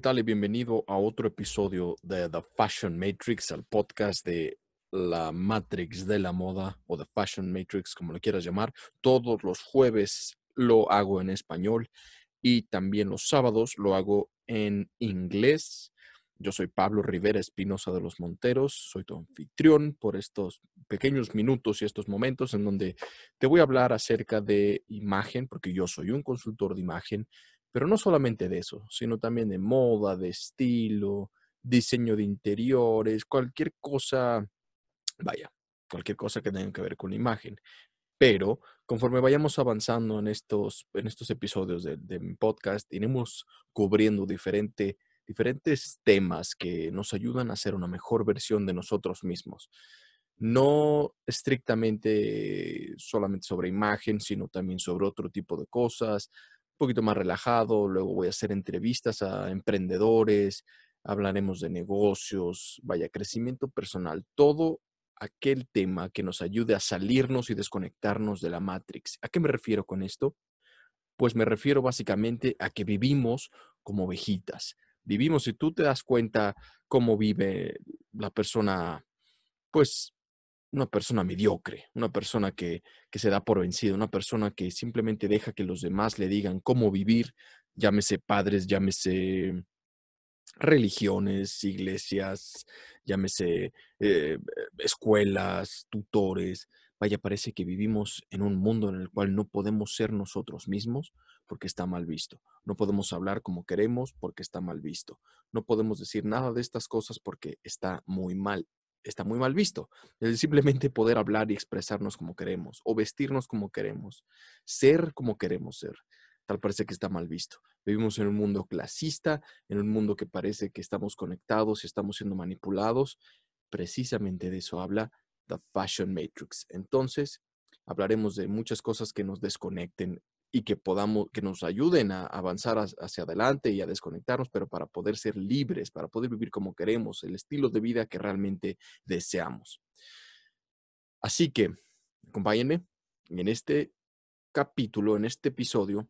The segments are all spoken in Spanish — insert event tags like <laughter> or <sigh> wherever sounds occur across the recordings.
¿qué tal? Y bienvenido a otro episodio de The Fashion Matrix, el podcast de la Matrix de la moda o The Fashion Matrix, como lo quieras llamar. Todos los jueves lo hago en español y también los sábados lo hago en inglés. Yo soy Pablo Rivera Espinosa de los Monteros, soy tu anfitrión por estos pequeños minutos y estos momentos en donde te voy a hablar acerca de imagen, porque yo soy un consultor de imagen pero no solamente de eso, sino también de moda, de estilo, diseño de interiores, cualquier cosa, vaya, cualquier cosa que tenga que ver con imagen. Pero conforme vayamos avanzando en estos, en estos episodios de, mi podcast, iremos cubriendo diferente, diferentes temas que nos ayudan a hacer una mejor versión de nosotros mismos. No estrictamente solamente sobre imagen, sino también sobre otro tipo de cosas, poquito más relajado, luego voy a hacer entrevistas a emprendedores, hablaremos de negocios, vaya, crecimiento personal, todo aquel tema que nos ayude a salirnos y desconectarnos de la Matrix. ¿A qué me refiero con esto? Pues me refiero básicamente a que vivimos como ovejitas. Vivimos, si tú te das cuenta cómo vive la persona, pues una persona mediocre, una persona que, se da por vencida, una persona que simplemente deja que los demás le digan cómo vivir, llámese padres, llámese religiones, iglesias, llámese eh, escuelas, tutores. Vaya, parece que vivimos en un mundo en el cual no podemos ser nosotros mismos porque está mal visto. No podemos hablar como queremos porque está mal visto. No podemos decir nada de estas cosas porque está muy mal está muy mal visto. El simplemente poder hablar y expresarnos como queremos o vestirnos como queremos, ser como queremos ser. Tal parece que está mal visto. Vivimos en un mundo clasista, en un mundo que parece que estamos conectados y estamos siendo manipulados. Precisamente de eso habla The Fashion Matrix. Entonces, hablaremos de muchas cosas que nos desconecten y que podamos, que nos ayuden a avanzar hacia adelante y a desconectarnos, pero para poder ser libres, para poder vivir como queremos, el estilo de vida que realmente deseamos. Así que, acompáñenme en este capítulo, en este episodio,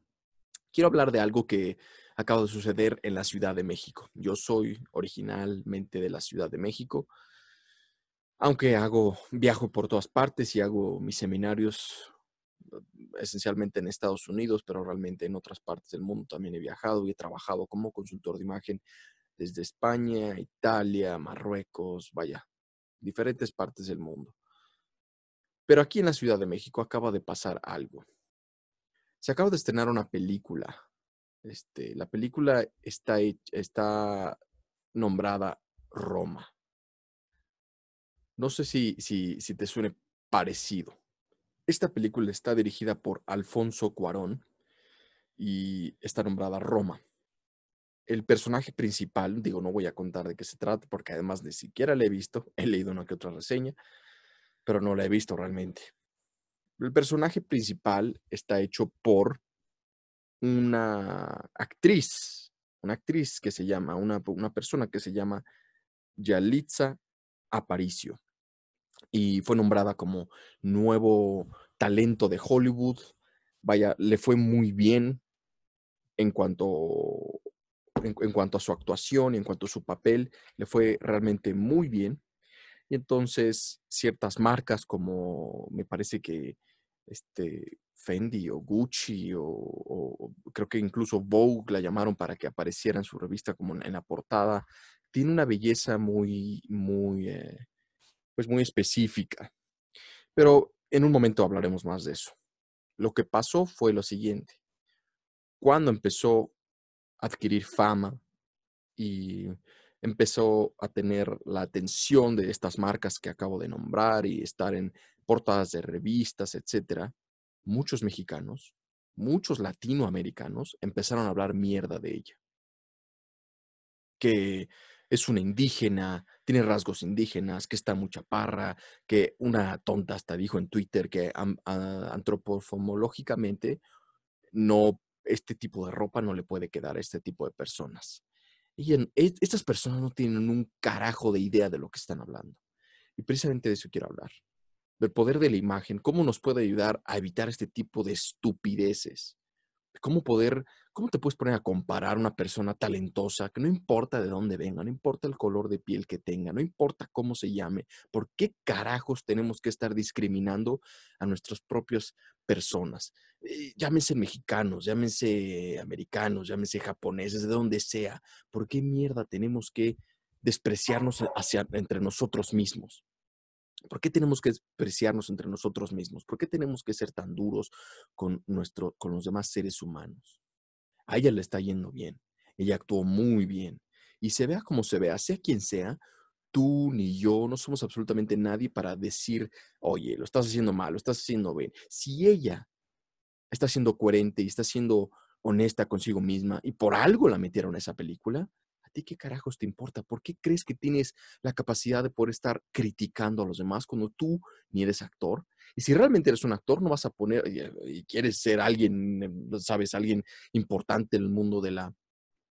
quiero hablar de algo que acaba de suceder en la Ciudad de México. Yo soy originalmente de la Ciudad de México, aunque hago, viajo por todas partes y hago mis seminarios esencialmente en Estados Unidos, pero realmente en otras partes del mundo también he viajado y he trabajado como consultor de imagen desde España, Italia, Marruecos, vaya, diferentes partes del mundo. Pero aquí en la Ciudad de México acaba de pasar algo. Se acaba de estrenar una película. Este, la película está, está nombrada Roma. No sé si, si, si te suene parecido. Esta película está dirigida por Alfonso Cuarón y está nombrada Roma. El personaje principal, digo, no voy a contar de qué se trata porque además ni siquiera la he visto, <laughs> he leído una que otra reseña, pero no la he visto realmente. El personaje principal está hecho por una actriz, una actriz que se llama, una, una persona que se llama Yalitza Aparicio y fue nombrada como nuevo talento de Hollywood. Vaya, le fue muy bien en cuanto, en, cuanto a su actuación, en cuanto a su papel, le fue realmente muy bien. Y entonces ciertas marcas como me parece que este, Fendi o Gucci o, creo que incluso Vogue la llamaron para que apareciera en su revista como en, la portada, tiene una belleza muy, muy, eh, pues muy específica. Pero en un momento hablaremos más de eso. Lo que pasó fue lo siguiente. Cuando empezó a adquirir fama y empezó a tener la atención de estas marcas que acabo de nombrar y estar en portadas de revistas, etcétera, muchos mexicanos, muchos latinoamericanos empezaron a hablar mierda de ella. Que es una indígena, tiene rasgos indígenas, que está mucha parra, que una tonta hasta dijo en Twitter que antropomológicamente no, este tipo de ropa no le puede quedar a este tipo de personas. Y e, estas personas no tienen un carajo de idea de lo que están hablando. Y precisamente de eso quiero hablar. Del poder de la imagen, cómo nos puede ayudar a evitar este tipo de estupideces. Cómo poder, cómo te puedes poner a comparar una persona talentosa que no importa de dónde venga, no importa el color de piel que tenga, no importa cómo se llame, ¿por qué carajos tenemos que estar discriminando a nuestras propias personas? Eh, llámense mexicanos, llámense americanos, llámense japoneses, de donde sea. ¿Por qué mierda tenemos que despreciarnos hacia, entre nosotros mismos? ¿Por qué tenemos que despreciarnos entre nosotros mismos? ¿Por qué tenemos que ser tan duros con, nuestro, con los demás seres humanos? A ella le está yendo bien. Ella actuó muy bien. Y se vea como se vea, sea quien sea, tú ni yo no somos absolutamente nadie para decir, oye, lo estás haciendo mal, lo estás haciendo bien. Si ella está siendo coherente y está siendo honesta consigo misma y por algo la metieron a esa película, ¿A ti qué carajos te importa? ¿Por qué crees que tienes la capacidad de poder estar criticando a los demás cuando tú ni eres actor? Y si realmente eres un actor, no vas a poner y, quieres ser alguien, em, sabes, alguien importante en el mundo de la,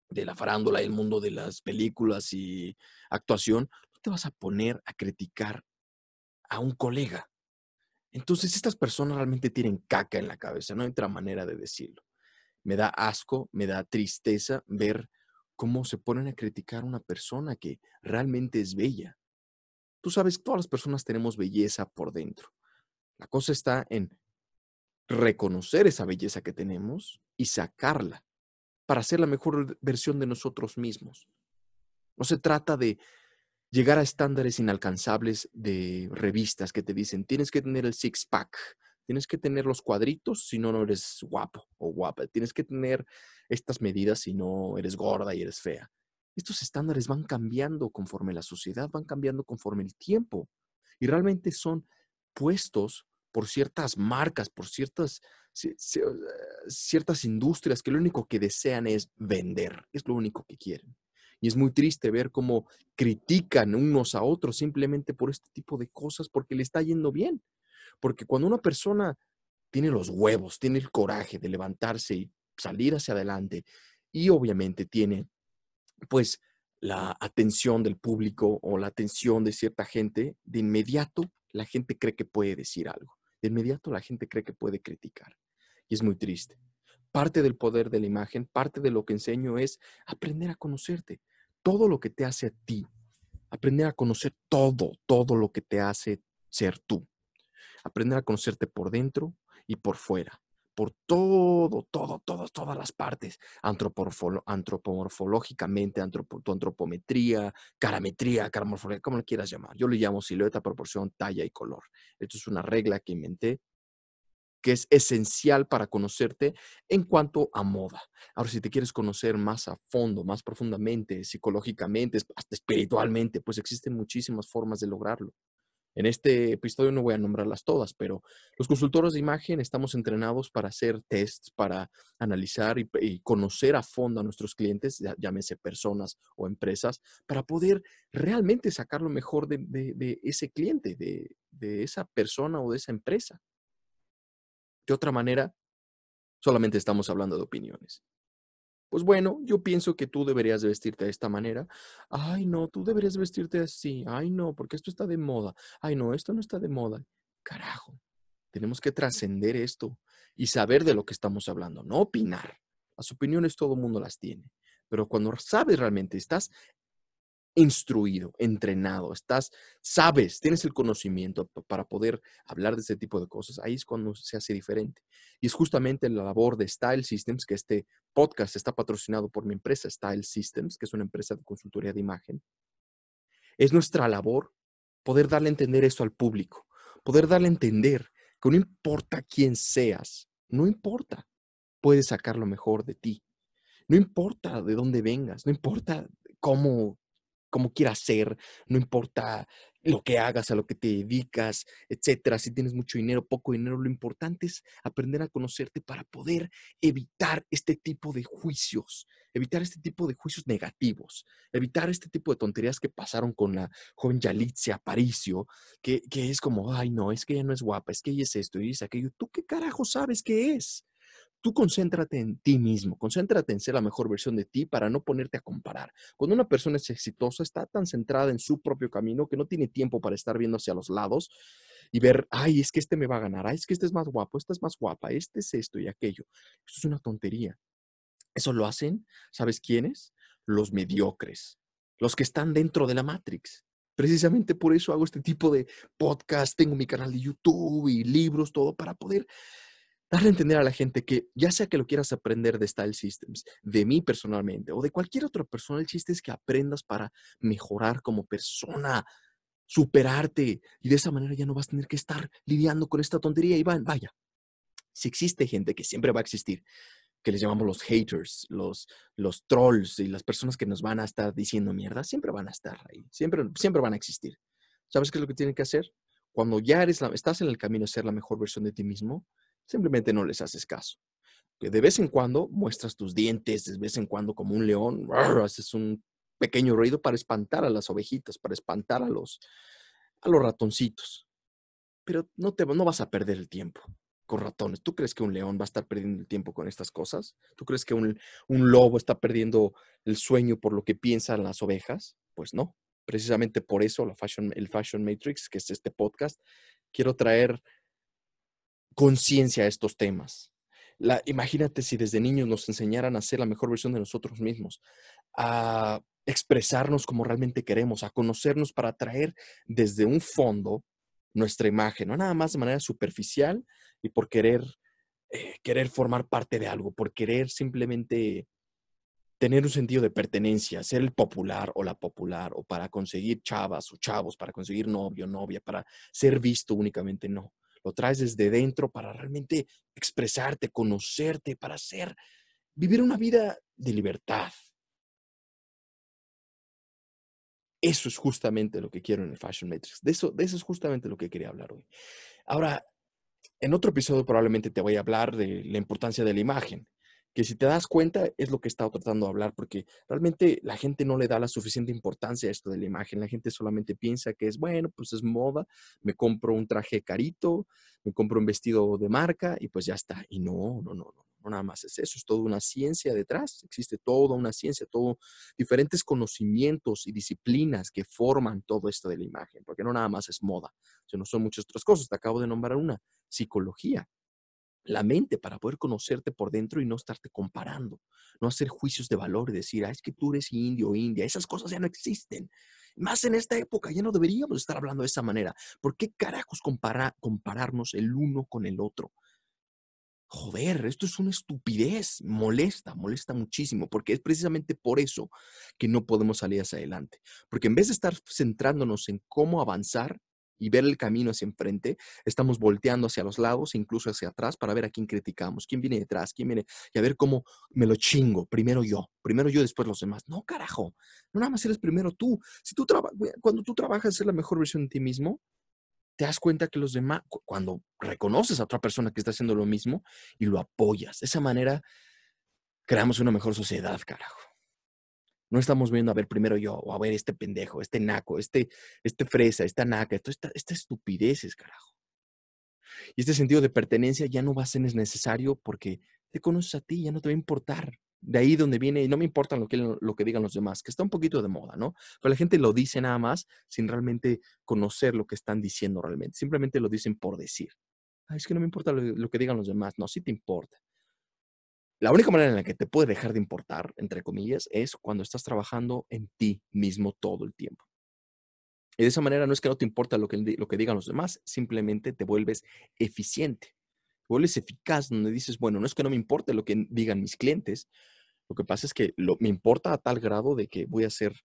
de la farándula el mundo de las películas y actuación, no te vas a poner a criticar a un colega. Entonces, estas personas realmente tienen caca en la cabeza, no hay otra manera de decirlo. Me da asco, me da tristeza ver cómo se ponen a criticar a una persona que realmente es bella. Tú sabes, que todas las personas tenemos belleza por dentro. La cosa está en reconocer esa belleza que tenemos y sacarla para ser la mejor versión de nosotros mismos. No se trata de llegar a estándares inalcanzables de revistas que te dicen, tienes que tener el six-pack, Tienes que tener los cuadritos si no, no eres guapo o guapa. Tienes que tener estas medidas si no eres gorda y eres fea. Estos estándares van cambiando conforme la sociedad, van cambiando conforme el tiempo. Y realmente son puestos por ciertas marcas, por ciertas, ciertas industrias que lo único que desean es vender. Es lo único que quieren. Y es muy triste ver cómo critican unos a otros simplemente por este tipo de cosas porque le está yendo bien. Porque cuando una persona tiene los huevos, tiene el coraje de levantarse y salir hacia adelante y obviamente tiene pues la atención del público o la atención de cierta gente, de inmediato la gente cree que puede decir algo. De inmediato la gente cree que puede criticar. Y es muy triste. Parte del poder de la imagen, parte de lo que enseño es aprender a conocerte. Todo lo que te hace a ti. Aprender a conocer todo, todo lo que te hace ser tú aprender a conocerte por dentro y por fuera, por todo, todo, todas las partes, antropomorfológicamente, tu antropometría, carametría, caramorfología, como lo quieras llamar. Yo le llamo silueta, proporción, talla y color. Esto es una regla que inventé que es esencial para conocerte en cuanto a moda. Ahora, si te quieres conocer más a fondo, más profundamente, psicológicamente, hasta espiritualmente, pues existen muchísimas formas de lograrlo. En este episodio no voy a nombrarlas todas, pero los consultores de imagen estamos entrenados para hacer tests, para analizar y, conocer a fondo a nuestros clientes, llámese personas o empresas, para poder realmente sacar lo mejor de, ese cliente, de, de esa persona o de esa empresa. De otra manera, solamente estamos hablando de opiniones. Pues bueno, yo pienso que tú deberías de vestirte de esta manera. Ay, no, tú deberías vestirte así. Ay, no, porque esto está de moda. Ay, no, esto no está de moda. Carajo, tenemos que trascender esto y saber de lo que estamos hablando, no opinar. Las opiniones todo el mundo las tiene, pero cuando sabes realmente, estás instruido, entrenado, estás, sabes, tienes el conocimiento para poder hablar de este tipo de cosas, ahí es cuando se hace diferente. Y es justamente la labor de Style Systems, que este podcast está patrocinado por mi empresa Style Systems, que es una empresa de consultoría de imagen. Es nuestra labor poder darle a entender esto al público, poder darle a entender que no importa quién seas, no importa, puedes sacar lo mejor de ti. No importa de dónde vengas, no importa cómo como quieras ser, no importa lo que hagas, a lo que te dedicas, etcétera, si tienes mucho dinero, poco dinero, lo importante es aprender a conocerte para poder evitar este tipo de juicios, evitar este tipo de juicios negativos, evitar este tipo de tonterías que pasaron con la joven Yalitza Aparicio, que, que es como, ay, no, es que ella no es guapa, es que ella es esto y es aquello. ¿Tú qué carajo sabes qué es? Tú concéntrate en ti mismo, concéntrate en ser la mejor versión de ti para no ponerte a comparar. Cuando una persona es exitosa, está tan centrada en su propio camino que no tiene tiempo para estar viendo hacia los lados y ver, ay, es que este me va a ganar, es que este es más guapo, esta es más guapa, este es esto y aquello. Eso es una tontería. Eso lo hacen, ¿sabes quiénes? Los mediocres, los que están dentro de la Matrix. Precisamente por eso hago este tipo de podcast, tengo mi canal de YouTube y libros, todo para poder darle a entender a la gente que ya sea que lo quieras aprender de Style Systems, de mí personalmente o de cualquier otra persona, el chiste es que aprendas para mejorar como persona, superarte y de esa manera ya no vas a tener que estar lidiando con esta tontería y vaya. Si existe gente que siempre va a existir, que les llamamos los haters, los, los trolls y las personas que nos van a estar diciendo mierda, siempre van a estar ahí, siempre, siempre van a existir. ¿Sabes qué es lo que tienen que hacer? Cuando ya eres estás en el camino de ser la mejor versión de ti mismo, simplemente no les haces caso. Que de vez en cuando muestras tus dientes, de vez en cuando como un león, haces un pequeño ruido para espantar a las ovejitas, para espantar a los, a los ratoncitos. Pero no, te, no vas a perder el tiempo con ratones. ¿Tú crees que un león va a estar perdiendo el tiempo con estas cosas? ¿Tú crees que un, un lobo está perdiendo el sueño por lo que piensan las ovejas? Pues no. Precisamente por eso la el Fashion Matrix, que es este podcast, quiero traer conciencia a estos temas. La, imagínate si desde niños nos enseñaran a ser la mejor versión de nosotros mismos, a expresarnos como realmente queremos, a conocernos para traer desde un fondo nuestra imagen, no nada más de manera superficial y por querer, eh, querer formar parte de algo, por querer simplemente tener un sentido de pertenencia, ser el popular o la popular, o para conseguir chavas o chavos, para conseguir novio, novia, para ser visto únicamente, no lo traes desde dentro para realmente expresarte, conocerte, para ser, vivir una vida de libertad. Eso es justamente lo que quiero en el Fashion Matrix. De eso, de eso es justamente lo que quería hablar hoy. Ahora, en otro episodio probablemente te voy a hablar de la importancia de la imagen que si te das cuenta es lo que he estado tratando de hablar, porque realmente la gente no le da la suficiente importancia a esto de la imagen. La gente solamente piensa que es, bueno, pues es moda, me compro un traje carito, me compro un vestido de marca y pues ya está. Y no, no, no, no, no nada más es eso, es toda una ciencia detrás, existe toda una ciencia, todo diferentes conocimientos y disciplinas que forman todo esto de la imagen, porque no nada más es moda, sino son muchas otras cosas. Te acabo de nombrar una, psicología la mente para poder conocerte por dentro y no estarte comparando, no hacer juicios de valor y decir, ah, es que tú eres indio o india, esas cosas ya no existen. Más en esta época ya no deberíamos estar hablando de esa manera. ¿Por qué carajos compararnos el uno con el otro? Joder, esto es una estupidez, molesta, molesta muchísimo, porque es precisamente por eso que no podemos salir hacia adelante. Porque en vez de estar centrándonos en cómo avanzar, y ver el camino hacia enfrente, estamos volteando hacia los lados, incluso hacia atrás, para ver a quién criticamos, quién viene detrás, quién viene, y a ver cómo me lo chingo. Primero yo, primero yo, después los demás. No, carajo, no nada más eres primero tú. Si tú cuando tú trabajas en la mejor versión de ti mismo, te das cuenta que los demás, cuando reconoces a otra persona que está haciendo lo mismo y lo apoyas, de esa manera creamos una mejor sociedad, carajo. No estamos viendo a ver primero yo, o a ver este pendejo, este naco, este, este fresa, esta naca, esta, esta estupideces, carajo. Y este sentido de pertenencia ya no va a ser necesario porque te conoces a ti, ya no te va a importar. De ahí donde viene, y no me importa lo que, lo que digan los demás, que está un poquito de moda, ¿no? Pero la gente lo dice nada más sin realmente conocer lo que están diciendo realmente. Simplemente lo dicen por decir. es que no me importa lo que digan los demás. No, sí te importa. La única manera en la que te puede dejar de importar, entre comillas, es cuando estás trabajando en ti mismo todo el tiempo. Y de esa manera no es que no te importa lo que, lo que digan los demás, simplemente te vuelves eficiente, te vuelves eficaz, donde dices, bueno, no es que no me importe lo que digan mis clientes, lo que pasa es que lo, me importa a tal grado de que voy a ser,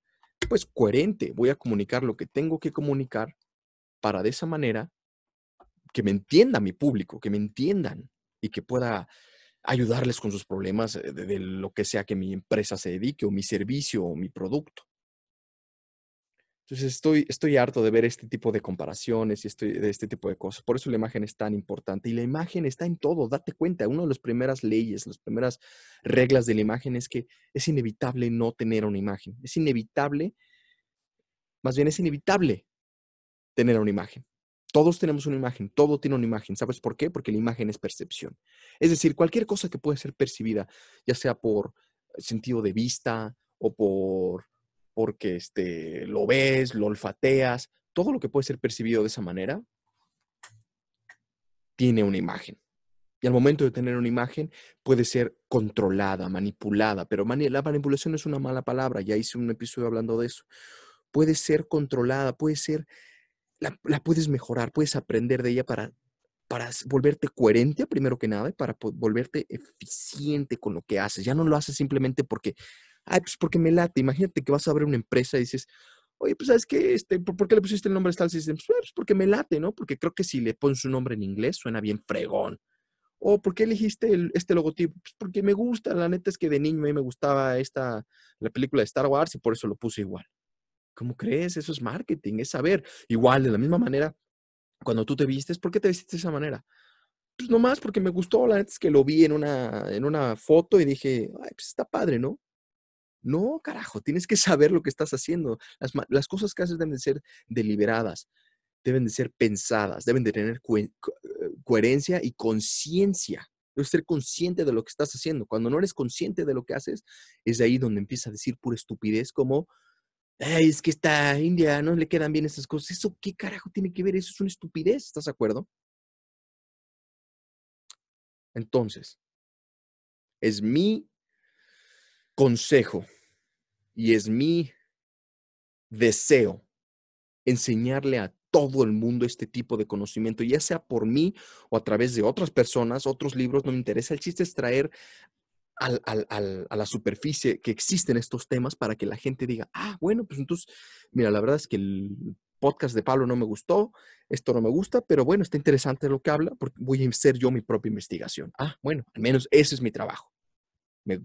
pues, coherente, voy a comunicar lo que tengo que comunicar para de esa manera que me entienda mi público, que me entiendan y que pueda ayudarles con sus problemas eh, de, lo que sea que mi empresa se dedique o mi servicio o mi producto. Entonces estoy, estoy harto de ver este tipo de comparaciones y estoy, de este tipo de cosas. Por eso la imagen es tan importante. Y la imagen está en todo. Date cuenta, una de las primeras leyes, las primeras reglas de la imagen es que es inevitable no tener una imagen. Es inevitable, más bien es inevitable tener una imagen. Todos tenemos una imagen, todo tiene una imagen. ¿Sabes por qué? Porque la imagen es percepción. Es decir, cualquier cosa que puede ser percibida, ya sea por sentido de vista o por porque este, lo ves, lo olfateas, todo lo que puede ser percibido de esa manera tiene una imagen. Y al momento de tener una imagen puede ser controlada, manipulada, pero la manipulación es una mala palabra, ya hice un episodio hablando de eso. Puede ser controlada, puede ser, la, puedes mejorar, puedes aprender de ella para, para volverte coherente, primero que nada, y para volverte eficiente con lo que haces. Ya no lo haces simplemente porque, ay, pues porque me late. Imagínate que vas a abrir una empresa y dices, oye, pues sabes qué, este, ¿por qué le pusiste el nombre Style Systems? Pues porque me late, ¿no? Porque creo que si le pones un nombre en inglés suena bien fregón. ¿O por qué elegiste este logotipo? Pues porque me gusta, la neta es que de niño a mí me gustaba esta, la película de Star Wars y por eso lo puse igual. ¿Cómo crees? Eso es marketing, es saber. Igual, de la misma manera, cuando tú te vistes, ¿por qué te vististe de esa manera? Pues nomás porque me gustó, la neta es que lo vi en una, en una foto y dije, ay, pues está padre, ¿no? No, carajo, tienes que saber lo que estás haciendo. Las, las cosas que haces deben de ser deliberadas deben de ser pensadas, deben de tener eh, coherencia y conciencia. Debes ser consciente de lo que estás haciendo. Cuando no eres consciente de lo que haces, es de ahí donde empieza a decir pura estupidez como, Es que esta India no le quedan bien esas cosas. ¿Eso qué carajo tiene que ver? Eso es una estupidez, ¿estás de acuerdo? Entonces, es mi consejo y es mi deseo enseñarle a todo el mundo este tipo de conocimiento, ya sea por mí o a través de otras personas, otros libros, no me interesa. El chiste es traer a la superficie que existen estos temas para que la gente diga, ah, bueno, pues entonces, mira, la verdad es que el podcast de Pablo no me gustó, esto no me gusta, pero bueno, está interesante lo que habla, porque voy a hacer yo mi propia investigación. Ah, bueno, al menos ese es mi trabajo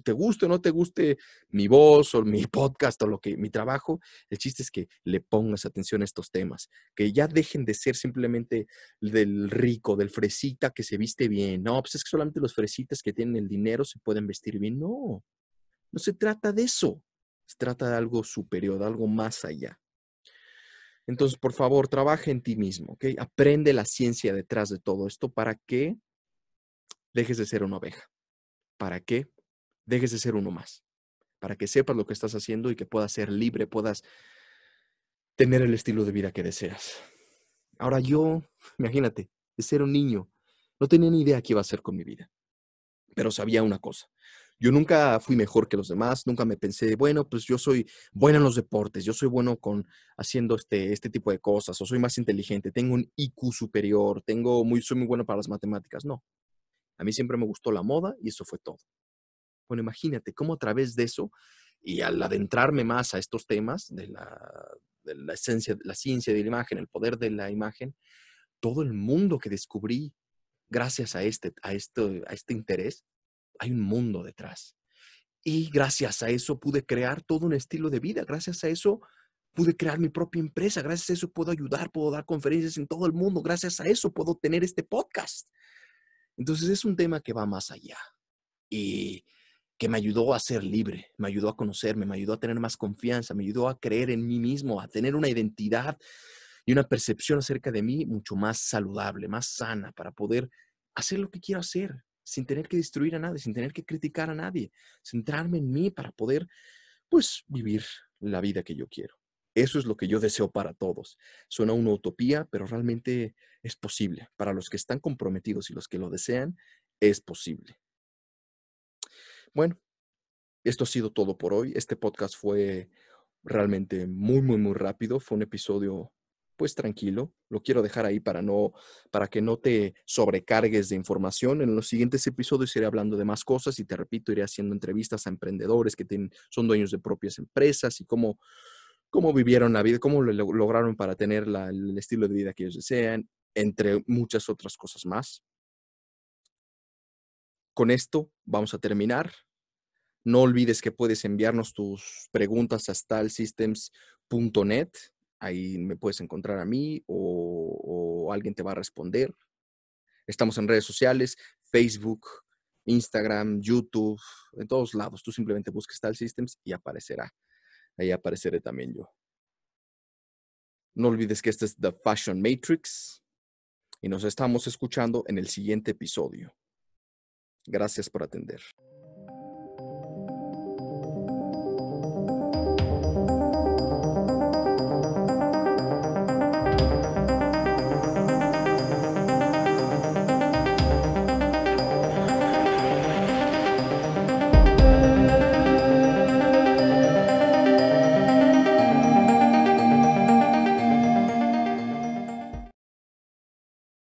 te guste o no te guste mi voz o mi <laughs> podcast o lo que mi trabajo, el chiste es que le pongas atención a estos temas, que ya dejen de ser simplemente del rico, del fresita que se viste bien. No, pues es que solamente los fresitas que tienen el dinero se pueden vestir bien. No, no se trata de eso. Se trata de algo superior, de algo más allá. Entonces, por favor, trabaja en ti mismo, ¿ok? Aprende la ciencia detrás de todo esto para que dejes de ser una oveja. ¿Para qué? Dejes de ser uno más, para que sepas lo que estás haciendo y que puedas ser libre, puedas tener el estilo de vida que deseas. Ahora yo, <laughs> imagínate, de ser un niño, no tenía ni idea qué iba a hacer con mi vida, pero sabía una cosa. Yo nunca fui mejor que los demás, nunca me pensé, bueno, pues yo soy bueno en los deportes, yo soy bueno con haciendo este, este tipo de cosas, o soy más inteligente, tengo un IQ superior, tengo muy, soy muy bueno para las matemáticas. No, a mí siempre me gustó la moda y eso fue todo. Bueno, imagínate cómo a través de eso y al adentrarme más a estos temas de la, de la esencia, la ciencia de la imagen, el poder de la imagen, todo el mundo que descubrí gracias a este, a este, a este interés, hay un mundo detrás. Y gracias a eso pude crear todo un estilo de vida. Gracias a eso pude crear mi propia empresa. Gracias a eso puedo ayudar, puedo dar conferencias en todo el mundo. Gracias a eso puedo tener este podcast. Entonces es un tema que va más allá. Y que me ayudó a ser libre, me ayudó a conocerme, me ayudó a tener más confianza, me ayudó a creer en mí mismo, a tener una identidad y una percepción acerca de mí mucho más saludable, más sana, para poder hacer lo que quiero hacer, sin tener que destruir a nadie, sin tener que criticar a nadie, centrarme en mí para poder, pues, vivir la vida que yo quiero. Eso es lo que yo deseo para todos. Suena una utopía, pero realmente es posible. Para los que están comprometidos y los que lo desean, es posible. Bueno, esto ha sido todo por hoy. Este podcast fue realmente muy, muy, muy rápido. Fue un episodio pues tranquilo. Lo quiero dejar ahí para no, para que no te sobrecargues de información. En los siguientes episodios iré hablando de más cosas y te repito, iré haciendo entrevistas a emprendedores que tienen, son dueños de propias empresas y cómo, cómo vivieron la vida, cómo lo lograron para tener el estilo de vida que ellos desean, entre muchas otras cosas más con esto vamos a terminar. No olvides que puedes enviarnos tus preguntas a stalsystems.net. Ahí me puedes encontrar a mí o, alguien te va a responder. Estamos en redes sociales, Facebook, Instagram, YouTube, en todos lados. Tú simplemente buscas Style Systems y aparecerá. Ahí apareceré también yo. No olvides que este es The Fashion Matrix y nos estamos escuchando en el siguiente episodio. Gracias por atender.